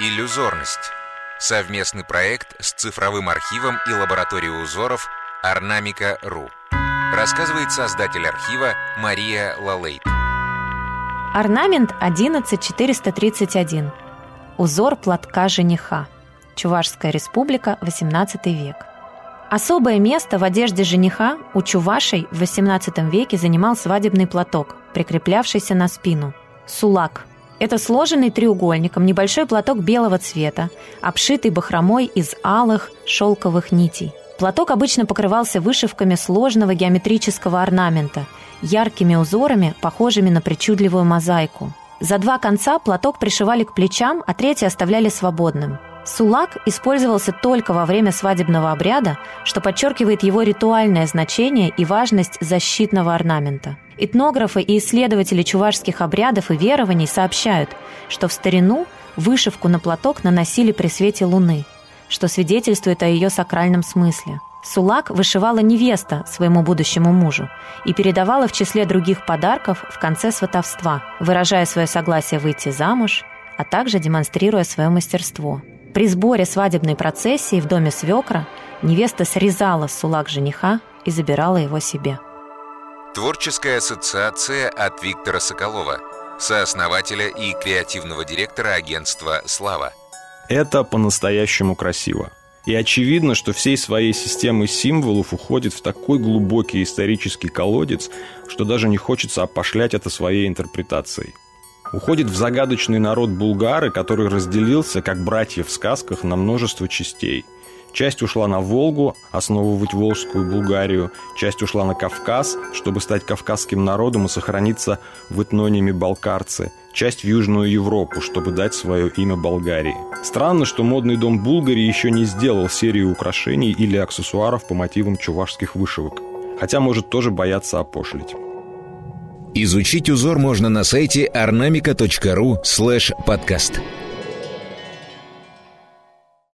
Иллюзорность. Совместный проект с цифровым архивом и лабораторией узоров Орнамика.ру. Рассказывает создатель архива Мария Лалейт. Орнамент 11431. Узор платка жениха. Чувашская республика, 18 век. Особое место в одежде жениха у чувашей в XVIII веке занимал свадебный платок, прикреплявшийся на спину – сулак – это сложенный треугольником небольшой платок белого цвета, обшитый бахромой из алых шелковых нитей. Платок обычно покрывался вышивками сложного геометрического орнамента, яркими узорами, похожими на причудливую мозаику. За два конца платок пришивали к плечам, а третий оставляли свободным. Сулак использовался только во время свадебного обряда, что подчеркивает его ритуальное значение и важность защитного орнамента. Этнографы и исследователи чувашских обрядов и верований сообщают, что в старину вышивку на платок наносили при свете луны, что свидетельствует о ее сакральном смысле. Сулак вышивала невеста своему будущему мужу и передавала в числе других подарков в конце сватовства, выражая свое согласие выйти замуж, а также демонстрируя свое мастерство. При сборе свадебной процессии в доме свекра невеста срезала сулак жениха и забирала его себе. Творческая ассоциация от Виктора Соколова, сооснователя и креативного директора агентства «Слава». Это по-настоящему красиво. И очевидно, что всей своей системой символов уходит в такой глубокий исторический колодец, что даже не хочется опошлять это своей интерпретацией. Уходит в загадочный народ булгары, который разделился, как братья в сказках, на множество частей – Часть ушла на Волгу, основывать Волжскую Булгарию, часть ушла на Кавказ, чтобы стать кавказским народом и сохраниться в этнониме балкарцы, часть в Южную Европу, чтобы дать свое имя Болгарии. Странно, что модный дом Булгари еще не сделал серию украшений или аксессуаров по мотивам чувашских вышивок. Хотя может тоже бояться опошлить. Изучить узор можно на сайте ornamica.ru подкаст.